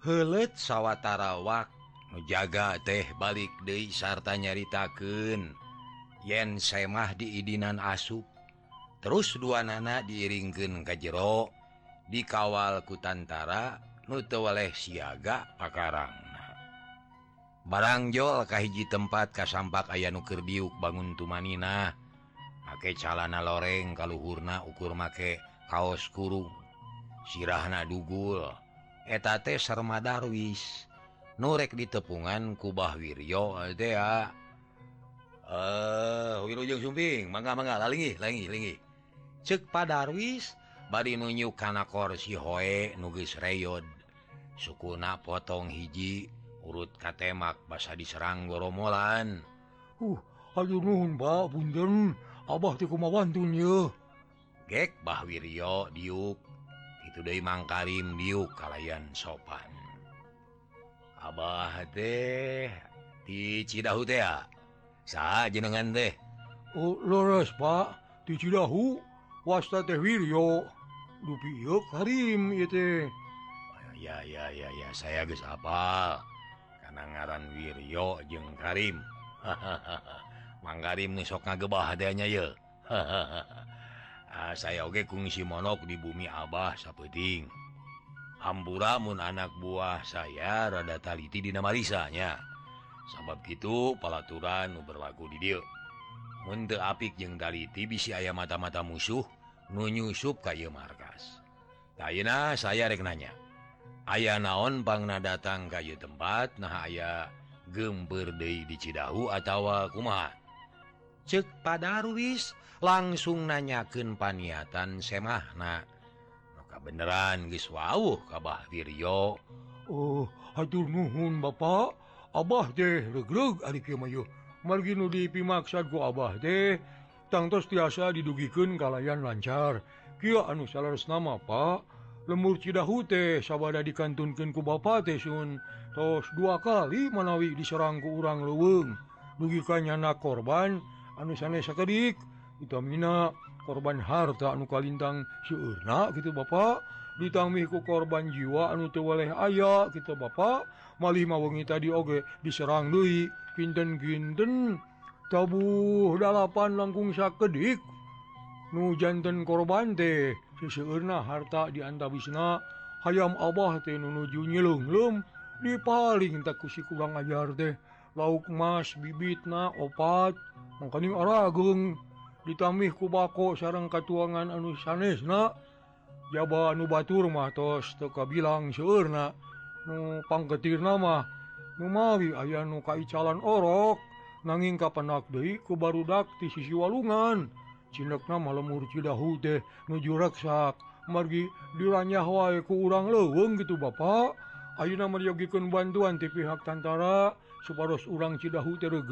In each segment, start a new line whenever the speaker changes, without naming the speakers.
helet sawwatarawak nujaga teh balik De sarta nyaritaken yen semah diidinan asup terus dua nana diiringken ke jero dikawal Kutantara nute waleh siaga pakarang barangjol kahiji tempat kasampak aya nuker diuk bangun tumanina make calana loreng kalluhurna ukur make kaos kurung sirahna dugul. etate Sarmadarwis nurek di tepungan kubah Wiryo ehping uh, cek padarwis bari nunyu kanakor sihoe nugis reyod. Sukuna potong hiji urut katemak basa diserang goromolan
uh aduhun
Mbak Bunden Abah ti kumawantun yo gek Bah Wiryo diuk. gitu De Mang Karim diuk kalian sopan. Abah teh di teh saja jenengan deh
oh, lurus Pak. Di wasta teh Wiryo. Dupi yo Karim itu
ya ya ya ya saya guys apa karena ngaran Wiryo jeng Karim. Mang Karim nih sok ngagebah adanya ya hahaha Ah, saya oge kuungsi monok di bumi Abah sapeting. Hampuramun anak buah saya rada taliti di nama risanya. Sabab gitu palaturan berlaku di dia. Munte apik jeung taliti bisi ayam mata-mata musuh nunyusup kayu markas. Taina saya reknanya Ayah naon pangna datang kayu tempat nah aya gemper di Cidahu atau kumahan cek padarwis langsung nanyaken paniatan semahna. Maka beneran Wow Kabah Wiryo
Oh aduh nuhun Bapak. Abah deh regreg margi dipimaksa gua Abah deh tangtos tiasa didugikan kalayan lancar. Ki anu salah nama Pak. Lemur Cidahu teh sabada dikantunkanku Bapak Tesun tos dua kali menawi diserangku urang leweng dugikannya anak korban dan anu sanes saterik vitamina korban harta anu kalintang siurna gitu Bapak ditamiku korban jiwa anu tuwaleh ayaah kita Bapak malih mawengi tadi oge diserang Dui pinten ginten tabuh dalapan langkung sakedik. Nu jantan korban teh siurna harta dianta bisna hayam Abah teh nunuju nyilunglum di paling tak kusi kurang ajar deh lauk Mas bibitna opat. Mengkaning Aragung ditambih kubako sarang katuangan anu sanes na. Jaba anu batur mah tos teka bilang seurna nu pangketir nama numawi aya nu kaicalan orok. Nanging kapenak deui ku barudak ti sisi walungan. Cindekna malemur cidahu teh nuju raksak. Margi diranyah wae ku urang leuweung gitu Bapak. Ayeuna mariogikan bantuan ti pihak tentara supados urang Cidahu tereg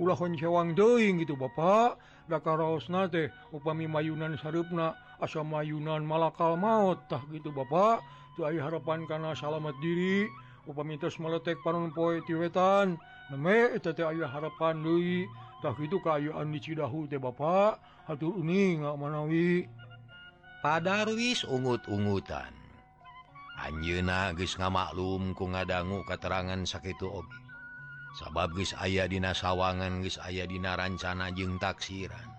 ulahhonwang doing gitu Bapak. Dakarosna teh upami mayunan sarupna asa mayunan malakal mauttah gitu Bapak. Tuh aya harapan karena salamet diri upamitas meletek panon poe tiwetan aya harapan Dutah itu kaayuan di Cidahu teh Bapak. Atur uning nggak manawi.
Padarwis ungut-ungutan. Anjena guys ngamaklum ku ngadangu katerangan sakit ogi sabab guys ayah dina sawangan guys ayah dina rancana jeung taksiran.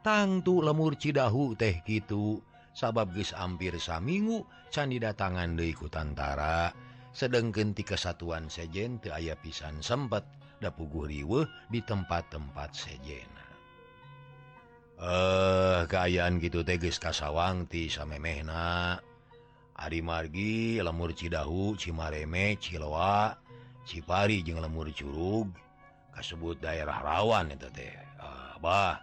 Tangtu lemur Cidahu teh gitu sabab guys hampir saminggu candi candidatangan Deikutantara sedangken ti kesatuan sejen ke ayah pisan sempat dapugu riwe di tempat-tempat sejena. Eh keayaan gitu teges Kasawangti samemehna. Ari margi lemur Cidahu Cimareme Ciloa. Cipari jeung lemur Curug. Kasebut daerah rawan itu teh. Abah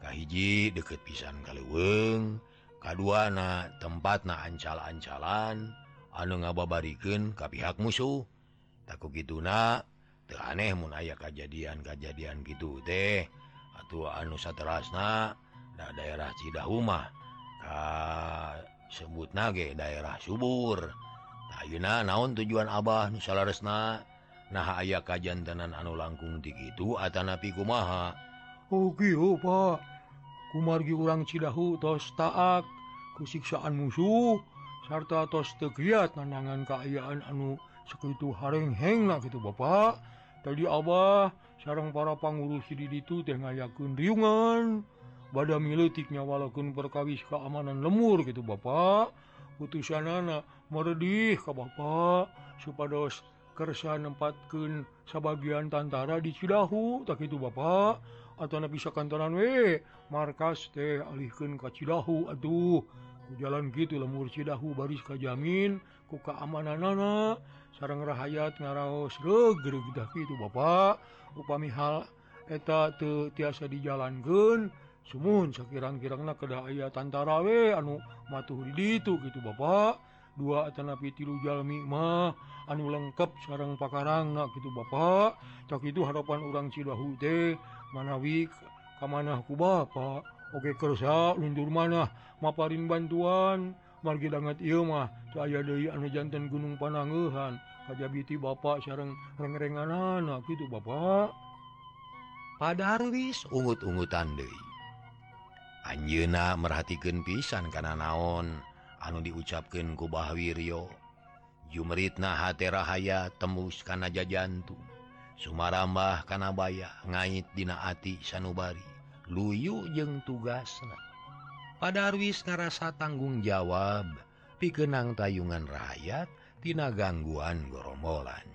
Kahiji deket pisan Kaliweng kaduana tempat na ancal-ancalan anu ngababariken ka pihak musuh. Takut gitu na. Ter aneh mun aya kejadian-kejadian gitu teh. Atau anu saterasna da daerah Cidahumah ka sebut nage daerah subur. Ayuna naon tujuan Abah Nusalaresna nah aya kajjantenan anu langkung di itu Atanapi kumaha?
Pak. Kumargi urang Cidahu tos taak kusiksaan musuh sarta tos tegiat nanangan keayaan anu sekutu harengheng nah gitu Bapak. Tadi Abah sarang para pangurus di itu teh yakun riungan. Bad miliknya walaupun berkawis keamanan lemur gitu Bapak. Putusan anak meredih ke Bapak supados Kersa empatken sebagian tantara di Cidahu. Tak itu Bapak. Atau bisa kantoran we markas teh alihkan ke Cidahu. Aduh jalan gitu lemur Cidahu baris Kajamin kuka amanan nana. Sarang rahayat ngaraos gegereg itu Bapak. Upami hal eta te tiasa dijalankan. Sumun sekirang-kirang na kedah aya tantara we anu matuh di itu gitu Bapak. dua Atanapi tilu Jalmimah anu lengkap sarang pakarang gitu Bapak. Tak itu harapan orang cidahu teh. Manawi kamanahku Bapak? Oke kersa lundur mana maparin bantuan. Margi banget Imah saya dari anu jantan Gunung Panangehan. Kajabiti Bapak sarang reng-rengan anak gitu Bapak.
Padarwis ungut-ungutan Dewi Anjena merhatikan pisan karena naon. anu diucapkan kubah Wiryo kubahwiryo Jumeritnahaterahaya tembus karena jajantu Sumarambah kanabaya ngait dinaati sanubari luyu jeng tugasna. Padarwis ngerasa tanggung jawab pikenang tayungan rakyat tina gangguan goromolan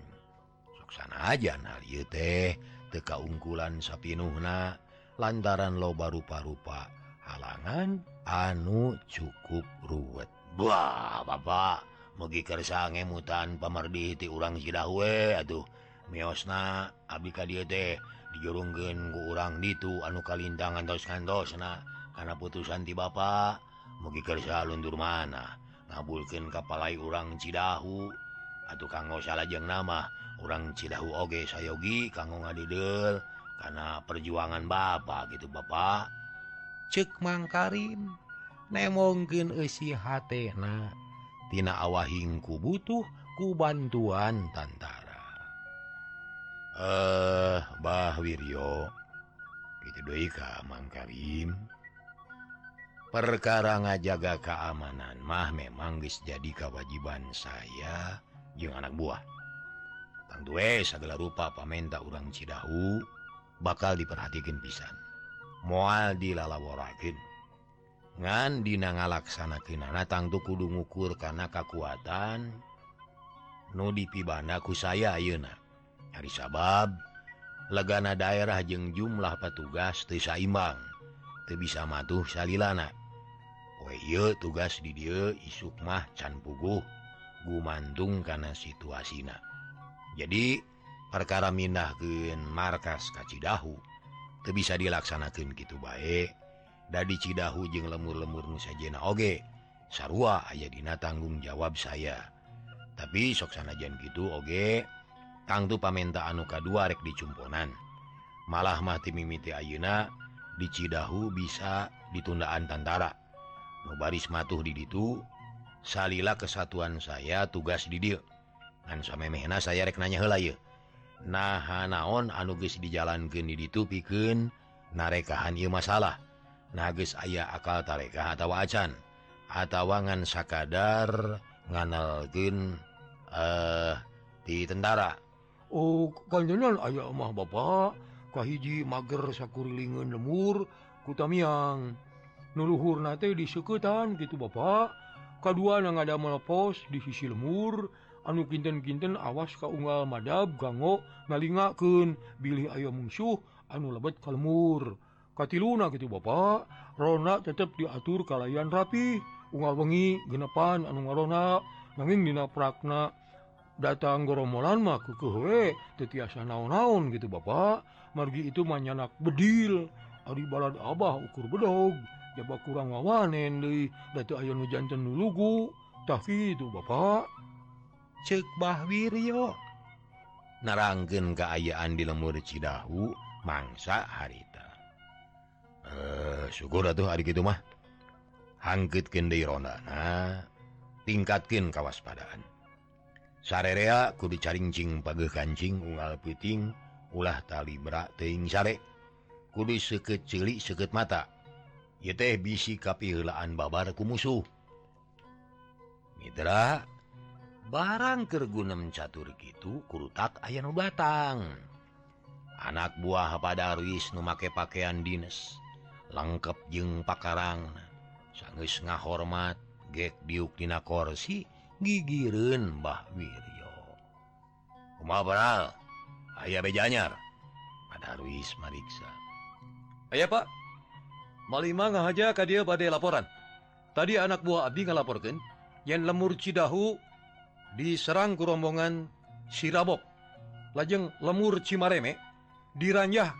soksana aja nariu teh teka ungkulan sapinuhna lantaran loba rupa-rupa halangan anu cukup ruwet. Wah Bapak. Mugi kersane mutan pamerdi urang Cidawe aduh miosna Abi diete dijurunggen ku urang ditu anu kalintangan dos kandos na karena putusan ti Bapak. Mugi kersa lundur mana? Ngabulken kapalai urang Cidahu. Atau kanggo salahjeng nama orang Cidahu Oge sayogi kanggo ngadidel karena perjuangan Bapak gitu Bapak. Cek Mang Karim. nemongkin hatna Tina awahingku butuh ku bantuan tantara. Eh Bah Wiryo itu doika Karim? Perkara ngajaga keamanan mah memang guys jadi kewajiban saya jeung anak buah. Kang segala rupa pamenta urang Cidahu bakal diperhatikan pisan. Mual dilalaworakin ngandina ngalaksana kinana tangtu kudu ngukur karena kekuatan nu pibanaku saya Ayeuna hari sabab legana daerah jeung jumlah petugas Tesaimbang Te bisa matuh salilana. Oye tugas di dia isukmah can puguh gumantung karena situasina. Jadi perkara mindahken markas Kacidahu Te bisa dilaksanakan gitu baik dadi Cidahu jeung lemur-lemur Nusajena Oge sarua ayadina tanggung jawab saya. Tapi soksana Jan gitu Oge tangtu pamenta anuka dua rek dicumponan. Malah mati mimiti Ayeuna di Cidahu bisa ditundaan tantara. Nubaris matuh did itu salilah kesatuan saya tugas didil dan samemehna saya rek nanya helay nah naon anuges di jalan geni itu piken narekahan ia masalah. nagis ayah akal tarekah atau acan. Atawangan sakadar nganalgen eh di tentara.
Oh kanjenan ayah mah bapak mager sakurlingan lemur kutamiang nuluhur nate di seketan gitu bapak kedua yang ada melepos di sisi lemur anu kinten-kinten awas kaunggal madab ganggo ngalingaken bilih ayam musuh anu lebet kalmur Katiluna gitu Bapak Rona tetap diatur kalayan rapi. Ungal wengi genepan anu ngarona nanging dina prakna datang goromolan mah ke kewe tetiasa naon-naon gitu Bapak. Margi itu manyanak bedil Ari balad Abah ukur bedog. Jaba kurang wawanen deui datu aya nu janten nu lugu. Tah kitu Bapak.
Ceuk Bah Wiryo narangkeun kaayaan di lemur Cidahu mangsa harita Eh, uh, syukur atuh hari gitu mah. Hangkit kendi Rona. Tingkatkin kawaspadaan. Sarerea ku dicaringcing page kancing unggal puting ulah tali berak teing sare. Kudu seket cilik seket mata. Ye teh bisi kapi helaan babar ku musuh. Mitra barang kegunem catur gitu kurutak ayano batang anak buah pada Ruis memakai pakaian dinas lengkap jeng pakarang sangus ngahormat gek diuktina korsi gigiren Mbah Wiryo aya bejanyar. Darwis Mariksa.
Ayo Pak. Malima ngahaja ka dia badai laporan. Tadi anak buah Abdi ngalaporkan yang lemur Cidahu diserang kerombongan Sirabok lajeng lemur Cimareme diranjah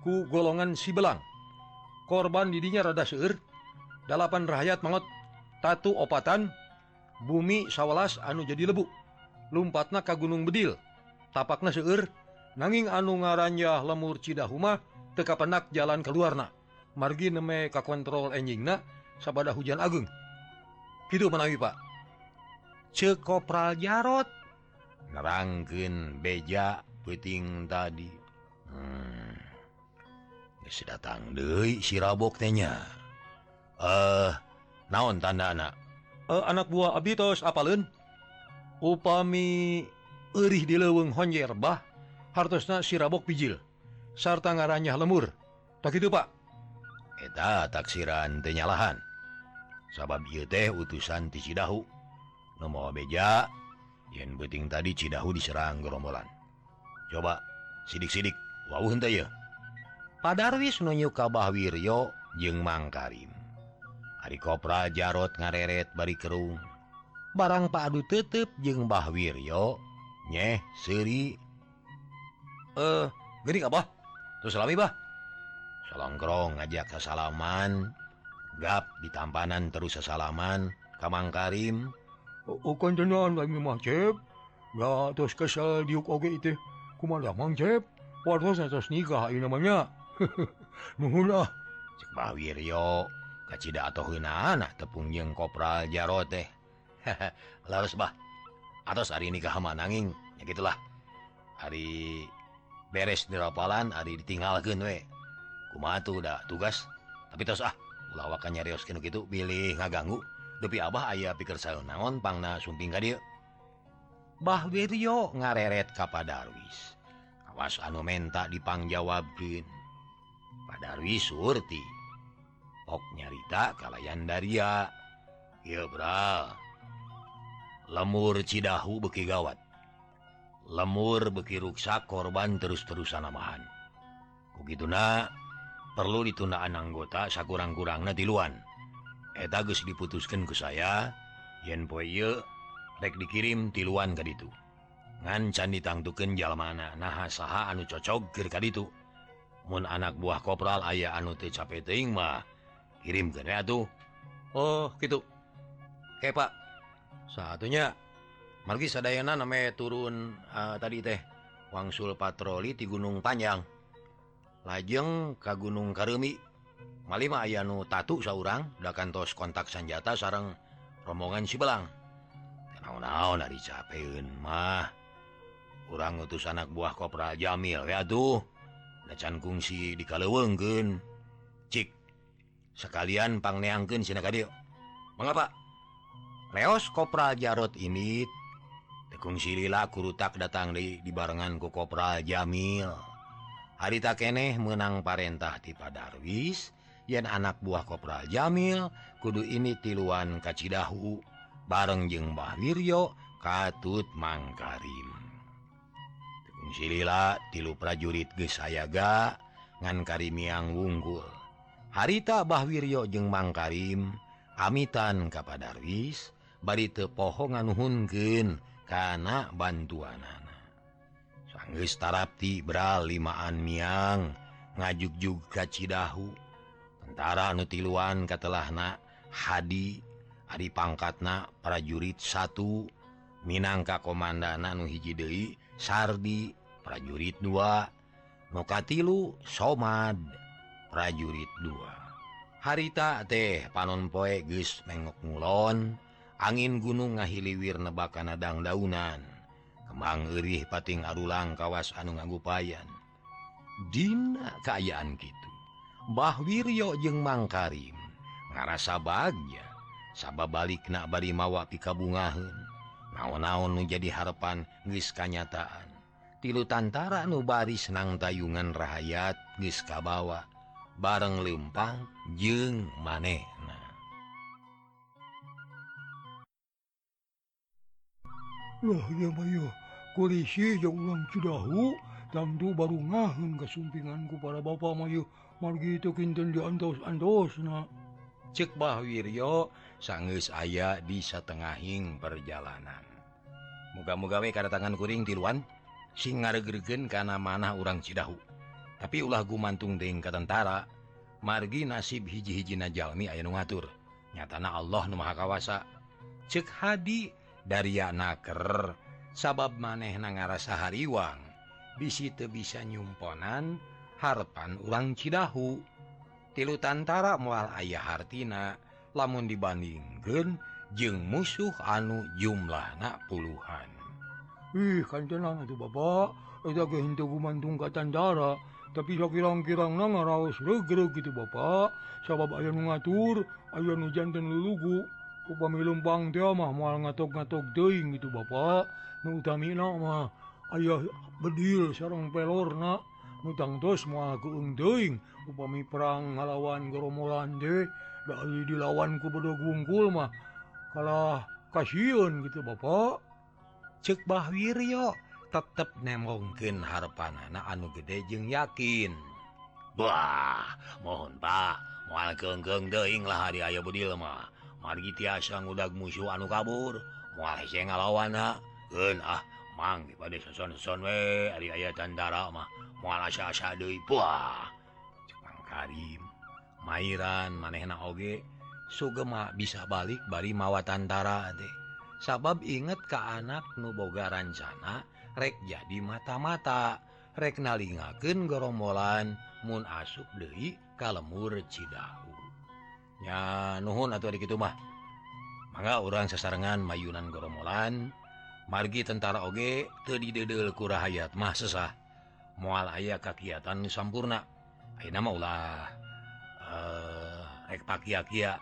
ku golongan Sibelang korban didinya rada seueur. Delapan rakyat mangot tatu opatan bumi sawelas anu jadi lebu. Lumpatna ka Gunung Bedil tapakna seueur. Nanging anu ngarannya lemur Cidahuma teka penak jalan keluarna margi neme ka kontrol enjingna sabada hujan ageng gitu menawi Pak.
Cekopral Jarot. Nerangken beja peting tadi. Hmm. bisa datang De siraboknya eh uh, naon tanda anak?
Uh, anak buah Abitos apalun upami Erih di leweng Honjer bah. Hartosna sirabok pijil. Sarta ngaranya lemur. Tak itu Pak.
Eta taksiran tenyalahan sabab ieu teh utusan ti Cidahu. Nomor beja yen penting tadi Cidahu diserang gerombolan. Coba sidik-sidik. Wawuh henteu ya Padarwis nunyu Kabahwiryo jeung Mang Karim Ari Kopra Jarot ngareret bari kerung barang Pakdu tetep jeung Bah Wiryo nyeh seuri.
eh gede Abah
terus salami Bah Salongkrong ngajak kesalaman gap di tampanan terus sesalaman Kamang Karim
kontenan lagi mah cep. ya terus kesel diuk oge itu Kumaha Mang Cep? wartos atas nikah ini namanya
Wiryo atau tepung jeng kopral Jaro teh. Harus Bah. Atas hari ini kehaman nanging ya gitulah. Hari beres dirapalan hari ditinggalkan we. Kuma tuh udah tugas. Tapi terus ah lawakan nyarios kenu gitu pilih ngaganggu. Lebih Abah ayah pikir saya naon pangna sumping ka dia Bah Wiryo ngareret kapada Darwis awas anu menta dipangjawabin Darwi Surti. Ok nyarita kalayan Daria Ibra lemur Cidahu beki gawat. Lemur beki bekiruksa korban terus-terusan namahan begitu na perlu ditunaan anggota sakurang-kurang tiluan. Eta geus diputuskan ke saya yen poe poye rek dikirim tiluan ke itu ngan can ditangtukan jalmana nah saha anu cocok gerka itu Mun anak buah kopral aya anu teu capek teuing mah kirimkeun we atuh.
Oh, gitu. Oke, Pak. Satunya margi sadayana namanya turun uh, tadi teh wangsul patroli di Gunung Panjang. Lajeng ka Gunung Karemi. Malima aya nu tatu saurang da kantos kontak sanjata sareng rombongan si Belang.
Naon-naon ari capeun mah. Urang utus anak buah kopral Jamil we ya tuh. can kungsi di kalauwenggen Cik sekalian pangneangken Sinakadeo
mengapa
Leos Kopral Jarot ini tekung Silila kurutak datang di dibarengan ku Kopral Jamil. Hari takkeneh menang Parentah di Padarwis yen anak buah Kopral Jamil kudu ini tiluan Kacidahu bareng jeng Mbah Wiryo Katut Mangkarim. silila tilu prajurit gesayaga ngan Karimiang wunggul. Harita Bahwiryo jeung Mang Karim amitan kapadarwis bari tepohonganuhunken kana bantuan anak tarapti tarapti beralimaan miang ngajuk juga Cidahu. Tentara nutiluan katelahna Hadi Ari pangkatna prajurit satu Minangka komandana nu hiji Dewi Sardi prajurit 2 nokatilu Somad. Prajurit 2 harita teh panon poe geus mengok ngulon angin gunung ngahiliwir nebakan nadang daunan. Kembang erih pating arulang kawas anu ngagupayan. Dina keayaan gitu Mbah Wiryo jeung Mang Karim. Ngarasa bagnya sababa balik na bari mawa pikabungahan naon-naon nu jadi harapan guys kanyataan. tilu tantara nu baris nang tayungan rahayat rahaat kabawa. Bareng lempang jeng maneh
sudahu baru ngah ke sumpinganku para Bapak Mayu iya. mar gitu kinten diantos-andos
cek Bah Wiryo sangis ayah di setengahing perjalanan. Muga-mugawe kata tangan kuring tiluan. sing ngaregregen kana manah urang Cidahu. Tapi ulah gumantung deng ka tentara margi nasib hiji-hiji Najalmi aya nu ngatur. Nyatana Allah nu maha kawasa. Cek hadi dari naker sabab maneh na ngarasa hariwang. Bisi teu bisa nyumponan harapan urang Cidahu. Tilu tantara mual ayah hartina lamun dibandingkeun jeung musuh anu jumlahna puluhan.
Ih kantenang itu Bapak udah kehentu gumantung ka darah tapi sakirang-kirang na ngaraos regreg gitu Bapak sabab ayah ngatur ayah nu jantan lulugu upami lumpang teh mah moal ngatok-ngatok deing gitu Bapak nu utamina mah ayah bedil sarang pelorna nu tangtos moal keung deing upami perang ngalawan geromolan teh Dari dilawan ku bedo gungkul mah kalah kasihan gitu Bapak
cebah Wiryo tetep nemongken harepan anak anu gede jeung yakin. Wah mohon Pak. Mual kenggeng deinglah hari aya Budilma margi tiasa ngudag musuh anu kabur. Mual ngalawana ah mang pada seson seson we hari aya tandara mah. Mual asa-asa deui wah. Cukang Karim. Mairan manehna oge. Sugema bisa balik bari mawa tantara teh sabab inget ke anak nuboga rancana rek jadi mata-mata. Rek nalingaken gerombolan Mun asup Dewi kalemur Cidahu. Ya Nuhun atau gitu mah. Maka orang sesarengan mayunan gerombolan margi tentara oge tedidedel kura hayat mah sesah. Mual ayah kakiatan sampurna. Aina maulah uh, eh, rek pakia-kia.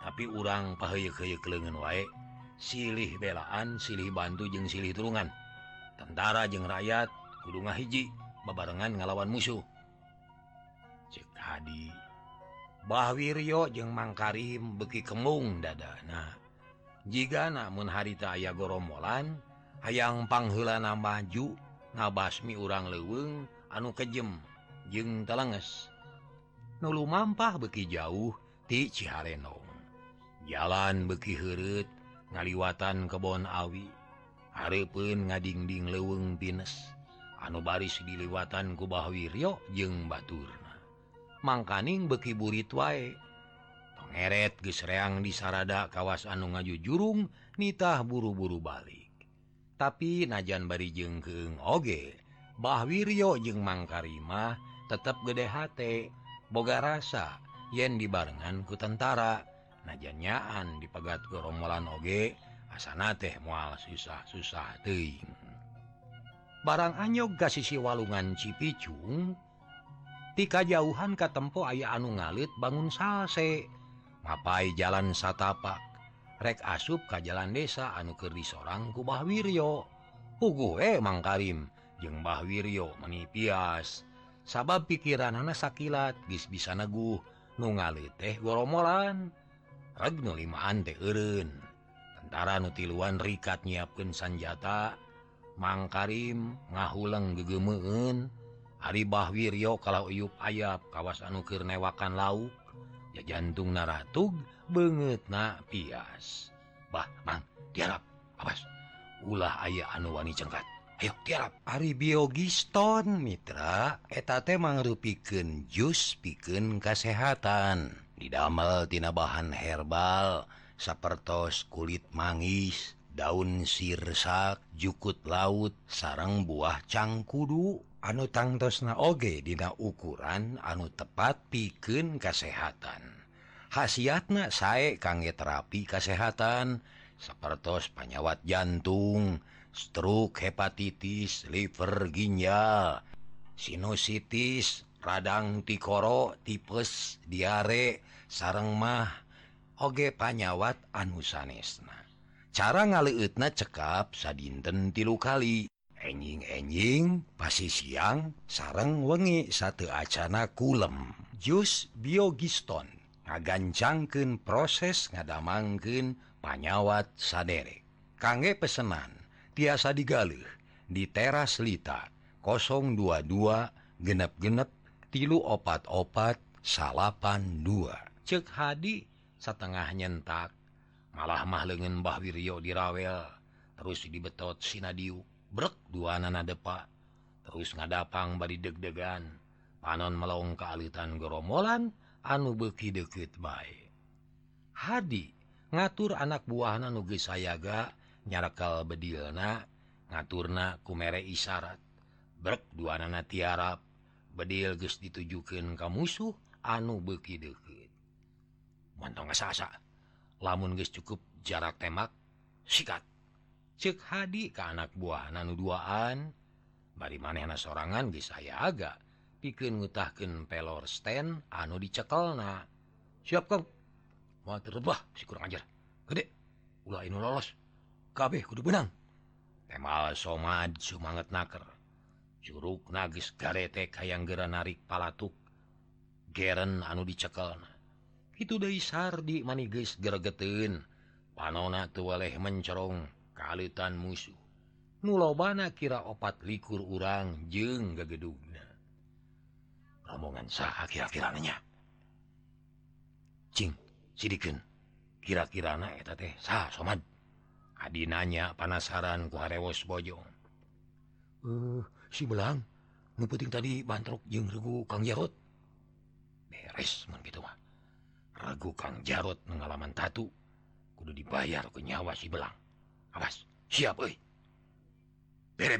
Tapi orang pahaye-keye kelengen wae. silih belaan silih bantu jeung silih turungan tentara jeung rakyat Gudunga hiji bebarengan ngalawan musuh. Cek tadi Bah Wiryo jeung Mangkarim beki kemung dadana. Jika namun harita aya goromolan hayang panghulana maju ngabasmi urang leweng anu kejem jeung telenges. Nulu mampah beki jauh ti Ciharenong. Jalan beki herut ngaliwatan kebon Awi. Harpun ngadingding leweng pines. Anu baris diliwatan kubah Wiryo jeung Baturna. Mangkaning bekiburit wae. Pengeret gesreang di sarada kawas anu ngaju jurung nitah buru-buru balik. Tapi najan bari jeng keg oge Bahwiryo jeung Mangkarimah tetap gede hate. Boga rasa yen dibarenngan ku tentara. najanyaan dipegat ke oge asana teh mual susah susah teing barang anyog ga sisi walungan Cipicung tika jauhan ka tempo aya anu ngalit bangun salse. Ngapai jalan satapak rek asup ka jalan desa anu keri seorang ku Bah Wiryo. Pugu eh Mang Karim jeung Bah Wiryo menipias sabab pikiran anak sakilat bis bisa neguh nu ngalit teh goromolan regnulimaan eureun. Tentara nutiluan rikat nyiapkeun sanjata Mang Karim ngahuleng gegemeun Aribah Wiryo kalau uyup ayap kawas anu keur newakan lauk ya jantung naratug beungeut na pias. Bah Mang tiarap awas. Ulah aya anu wani cengkat. Ayo tiarap. Ari biogiston Mitra. Eta teh mangrupikeun jus pikeun kasehatan. didamel tina bahan herbal sapertos kulit mangis daun sirsak jukut laut sarang buah cangkudu. Anu tangtos na oge dina ukuran anu tepat piken kasehatan. Khasiatna sae kangge terapi kesehatan sapertos panyawat jantung stroke hepatitis liver ginjal sinusitis radang tikoro tipes diare sarang mah oge panyawat anusanesna cara ngaliutna cekap sadinten tilu kali. Enjing-enjing pasti siang sareng wengi satu acana kulem. Jus biogiston ngagancangkeun proses ngadamangkeun panyawat sadere kangge pesenan tiasa digalih di teras lita 022 genep-genep tilu opat-opat salapan 2 cek Hadi setengah nyentak. Malah mah lengen Mbah Wiryo dirawel. Terus dibetot Sinadiu brek dua nana depa terus ngadapang bari deg-degan. Panon melong kealitan geromolan anu beki deket baik Hadi ngatur anak buahna nuge sayaga nyarakal bedilna ngaturna kumere isyarat. Brek dua nana tiarap. Bedil ges ditujukan ke musuh anu beki deket mantong asa lamun guys cukup jarak temak sikat. Cek hadi ke anak buah nanu duaan. Bari manehna sorangan guys saya agak pikir ngutahkan pelor stand anu dicekel nah siap kang. Mau terbah si kurang ajar. Gede. Ulah ini lolos. Kabeh kudu benang. Temal somad sumanget naker. Curug nagis garete kayang gera narik palatuk. Geren anu dicekel nah itu Dewi Sardi maniges geregeun panona tuwaleh mencerong kalitan musuh. Nulobana kira opat likur urang jeng gegedugna rombongan saha kira-kiranya cing sidikin kira-kira na eta teh saha somad adi nanya panasaran ku harewos bojong.
Eh uh, si belang. Nu penting tadi bantrok jeung regu kang jarot
beres mun gitu mah. ragu Kang Jarot ngalaman tatu. Kudu dibayar ke nyawa si belang. Awas siap bere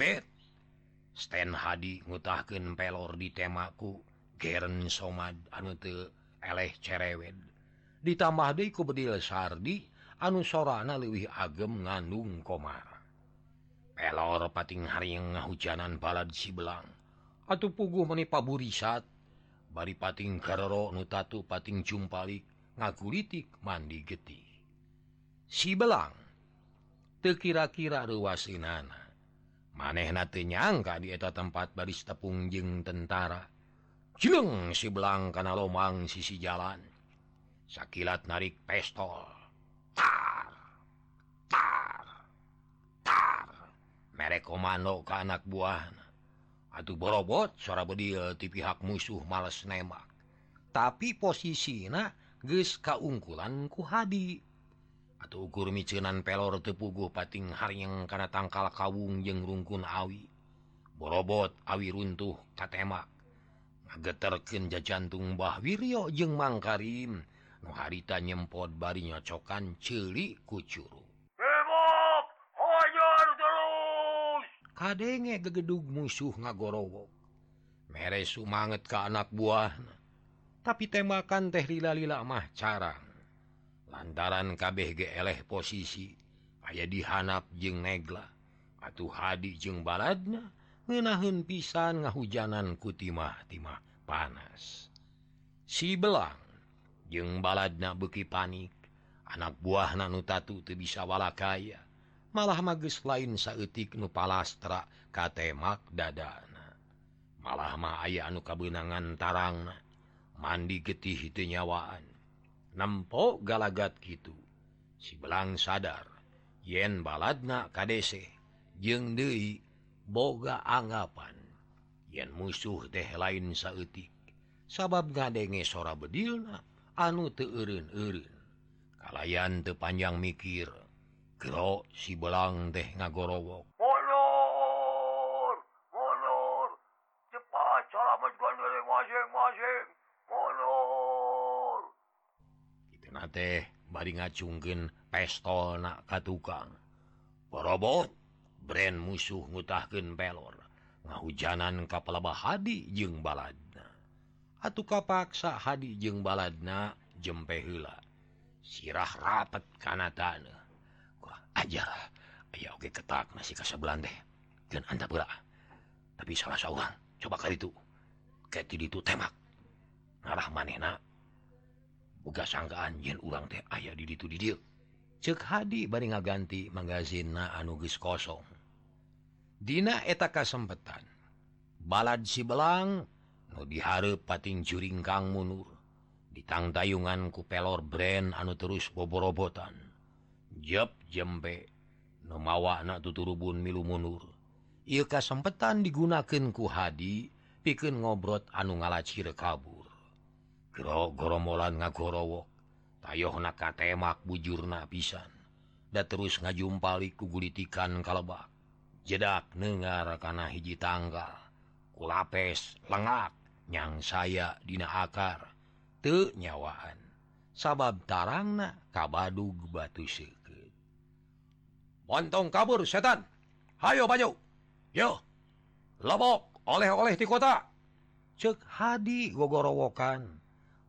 Stan Hadi ngutahken pelor di temaku Geren Somad anu eleh cerewed ditambah Deku bedil Sardi anu sorana luwih agem ngandung komar. Pelor pating hari yang ngahujanan balad si belang. Atau puguh menipa burisat. Bari pating Karro nutatu pating jumpalik. ngagulitik mandi getih si belang te kira-kira ruasinana maneh nanyangka dieta tempat baris tepung tepungjeng tentara. Jeleng si belang kana lomang sisi jalan. Sakilat narik pestol. Tar tar tar. Merek komando ke anak buah atuh borobot suara bedil di pihak musuh males nembak. Tapi posisi nah geus kaungkulan ku hadi atau ukur micenan pelor tepuguh pating haryeng kana tangkal kawung jeung rungkun awi. Borobot awi runtuh katemak ngageterkeun jajantung Mbah Wiryo jeung Mang Karim nu harita nyempot bari nyocokan ceuli ku curug. Kadenge gegedug musuh ngagorowok. Mere sumanget ke anak buahna. tapi temakan teh lila-lila mah carang lantaran kabeh KBGLeh posisi aya dihanap jeung negla. Atuh hadi jeung baladna ngenahun pisan ngahujanan kutimahtimah panas. Si belang jeung baladna beki panik. Anak buah nanu tatu teu bisa wala kaya malah magis lain saeutik nu palastra katemak dadana. Malah mah aya anu kabenangan tarangna. mandi getih itu nyawaan. Nempok galagat gitu. Si belang sadar yen baladna kadese jeng Dewi boga anggapan. Yen musuh teh lain sautik sabab ngadenge sora bedilna anu teurun urun kalayan te panjang mikir kro sibelang teh ngagorowok.
Cepat salat masing-masing.
teh bari ngacungkin pestol na ka tukang. Robot brand musuh ngutahken pelor. Ngahujanan kapalaba hadi jeung baladna. Atuh kapaksa hadi jeung baladna jempe hela sirah rapet kana tanah kurang ajar aya oge ketak masih ka sebelan deh dan anta pula tapi salah saurang coba kali itu kayak di itu temak. Ngarah manehna buka sangkaan yen ulang teh aya di itu didil cek hadi bari ngaganti magazin na anuges kosong. Dina eta kasempatan balad si belang nu diharep pating juring Kang munur ditang tayungan ku pelor brand anu terus boborobotan jeb jembe nemawa anak tuturubun milu munur. Ia kasempatan digunakan ku hadi piken ngobrot anu ngalaci rekabur goromolan ngagorowo. Tayoh na katemak bujur na pisan. Da terus ngajumpali kugulitikan kalebak. Jedak nengar kana hiji tanggal kulapes lengak nyang saya dina akar. Te nyawaan. Sabab tarang na kabadug batu seket montong kabur setan. Hayo baju. Yo. Lobok oleh-oleh di kota. Cek hadi gogorowokan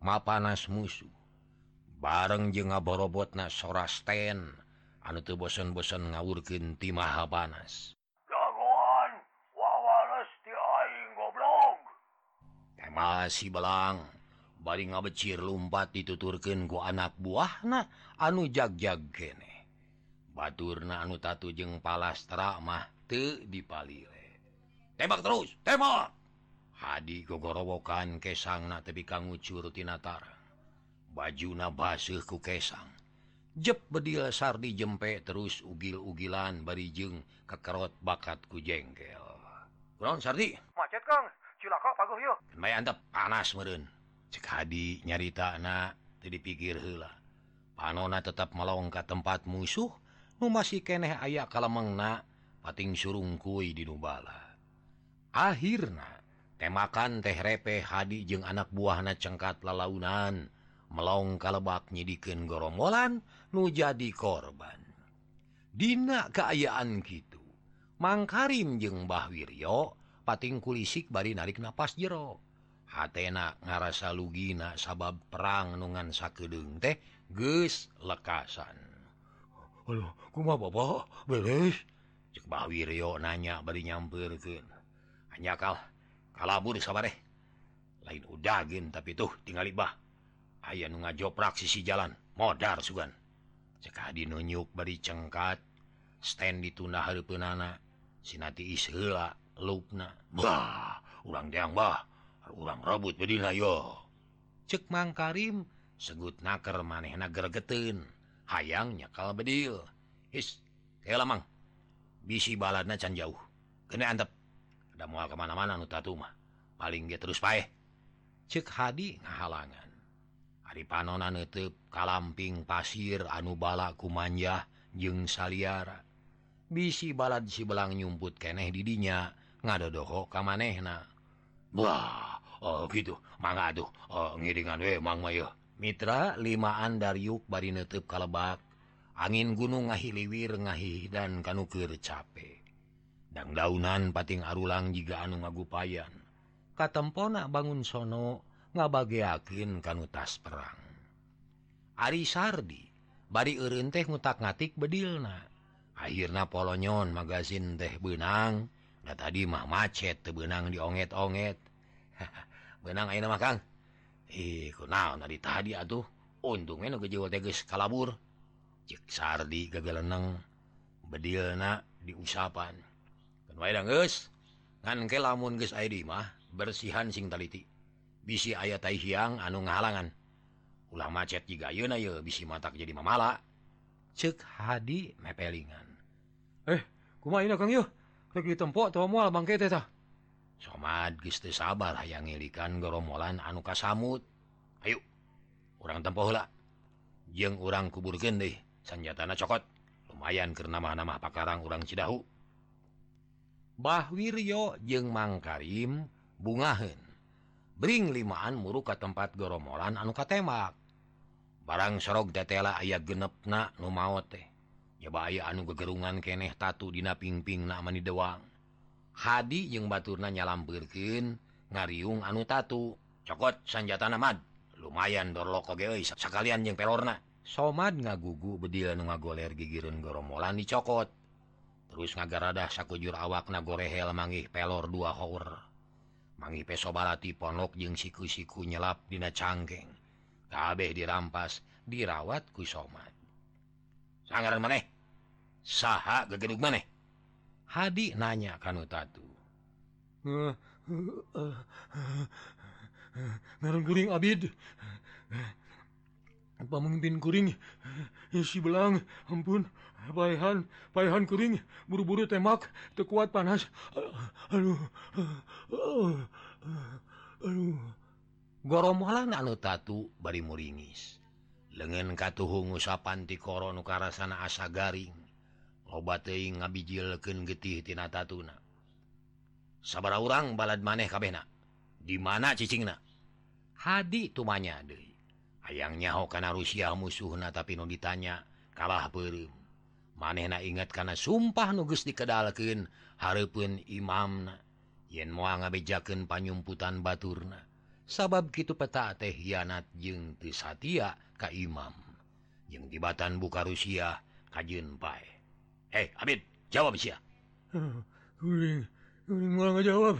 mapanas musuh. Bareng je ngaborobot na sorasten anu tuh bosen-bosen ngawurkin ti maha panas masih belang. Baring ngabecir lumpat dituturken ku anak buah nah anu jagjag gene Baturna anu tatu jeng palastra mah te dipalire tembak terus tembak! Hadi gogorowokan kesang na tapi kanggu curutinatara bajuna basihku kesang. Jep bedil sardi jempe terus ugil-ugilan barijeng kekerot bakat ku jengkel. Kurang sardi?
Macet Kang. Cilaka paguh yuk.
May antep. Panas meren cek Hadi nyarita na jadi pikir hela panona tetap melong melongkat tempat musuh nu masih keneh ayak kalemengna pating surung kui di nubala akhirnya temakan teh repe hadi jeung anak buahna cengkat lalaunan. Melong kalebak nyidikin gorombolan nu jadi korban. Dina keayaan gitu Mang Karim jeung Mbah Wiryo pating kulisik bari narik napas jero. Hatena ngarasa lugina sabab perang nungan sakedeng teh geus lekasan.
Halo kumaha bapak? Beres.
Cek Mbah Wiryo nanya bari nyamperkeun. Hanya kalah kalabur sabareh lain udahgin tapi tuh tinggal Ibah aya nu ngajoprak sisi jalan modar sugan. Cekadi nunyuk bari cengkat stand ditunda hari penana Sinati isla lupna. Bah ulang deang bah ulang robot bedina yo. Cek Mang Karim segut naker maneh nagergeten hayang nyakal bedil. His kayak Mang. Bisi baladna can jauh. Kena antep. dan mual kemana-mana nu nutatuma paling dia terus pae cek hadi ngahalangan. Hari panona nutup kalamping pasir anu bala kumanjah jeng saliara. Bisi balad si belang nyumput keneh didinya ngadodoho kamanehna. Wah oh gitu. Mangga aduh eh, oh, ngiringan we mang mayo mitra limaan daryuk bari nutup kalebak. Angin gunung ngahiliwir ngahi dan kanukir capek dan daunan pating Arulang jika anu ngagupayan. Katempona bangun sono ngabagakin kan tas perang. Ari Sardi bari Erun teh ngutak ngatik bedilna. Akhirnya polonyon magazin teh benang dan tadi mah macet teh benang dionget-onget. Benang ayeuna mah Kang? Ih kunaon tadi tadi atuh. Untungnya nu gejewa teh geus kalabur. Cek Sardi gagal leneng bedilna diusapan. nganke lamun mah bersihan sing taliti. Bisi aya tai hiang anu ngahalangan. Ulah macet jika yuna ye bisi matak jadi mamala. Cek hadi mepelingan.
Eh kuma ini kang yuk klik di tempat atau mual bangke teh tah.
Somad geus teu sabar hayang ngilikan geromolan anu kasamut. Ayo orang tempoh heula. Jeung urang kuburkeun deui sanjatana cokot. Lumayan keur nama-nama pakarang urang Cidahu. Bawiryo jeung Mang Karim bungahen Bring limaan muruk ke tempat goromolan anu tembak barang Sorog datela aya genep na numao teh. Nyebaya anu gegerungan keneh tatu dina pingping namani dewang. Hadi jeung baturna nyalam ngariung anu tatu. Cokot sanjata namad lumayan dorloko ge sekalian jeung pelorna. Somad ngagugu bedil anu ngagoler gigirun goromolan dicokot. terus ngagaradah sakujur awak na gorehel manggih pelor dua hour mangi pesobarati ponok jeung siku-siku nyelap dina cangkeg kabeh dirampas dirawat ku somat. Sanggaran maneh? Saha gegeduk maneh? Hadi nanya kanu tatu.
Uh, uh, ngaran guring Abid. Pamimpin kuring? Si belang ampun. Baihan, Baihan kering, buru-buru temak, tekuat panas. Aduh. Aduh.
Goromolan anu tatu bari muringis. Lengen katuhu ngusapan ti koro nu karasana asa garing. Loba teuing ngabijilkeun getih tina tatuna. Sabara urang balad maneh kabehna. Di mana cicingna? Hadi tumanya deui. Hayang nyaho kana Rusia musuhna tapi nu ditanya kalah beureum. manehna ingat kana sumpah nugus dikedalken Harpun Imamna. Yen mua ngabejaken panyumputan Baturna. Sabab gitu peta teh hianat jeung Tisatia Ka Imam. Yang tibatan buka Rusia kajjun pae. Eh Abid jawab
si jawab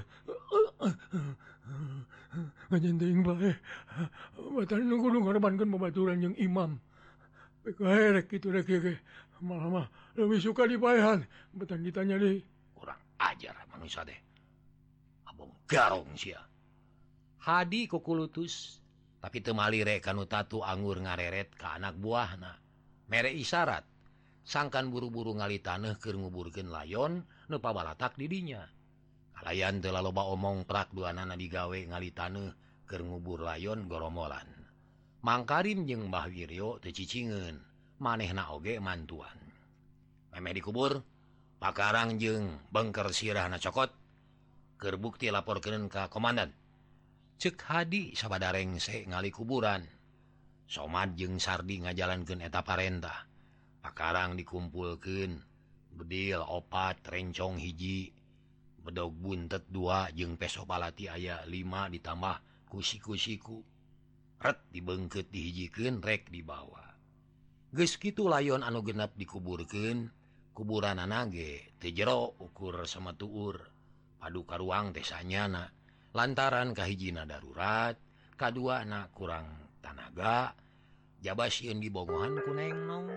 nunggu korbankan pembaturan yang Imam. Gitu lama-lama lebih suka dibahan betang ditanya deh
kurang ajar manusia deh abong garong sia. Hadi kukulutus tapi temali rekanu tatu anggur ngareret ke anak buahna. Mere isyarat. Sangkan buru-buru ngali tanah ke nguburkan layon nepa balatak didinya. Kalayan telah loba omong prak dua nana digawe ngali tanah ke ngubur layon goromolan. Mangkarim jeung Mbah Wiryo tecicingan maneh nage mantuan. Meme dikubur pakarang jeung bengker sirah nacokot kerbukti laporkan ka komandan. Cek hadi sabada rengse ngali kuburan somad jeung sardi ngajalankeun eta parentah. Pakarang dikumpulkeun bedil opat rencong hiji. Bedog buntet dua jeung peso palati aya lima ditambah kusi-kusiku. Ret dibengket dihijikeun rek dibawa gitu layon anu genep dikuburkan kuburan anage tejero ukur sama tuur. Karuang ruang desanyana lantaran kahijina darurat K2 anak kurang tanaga jabasiun di bogohan kuneng nong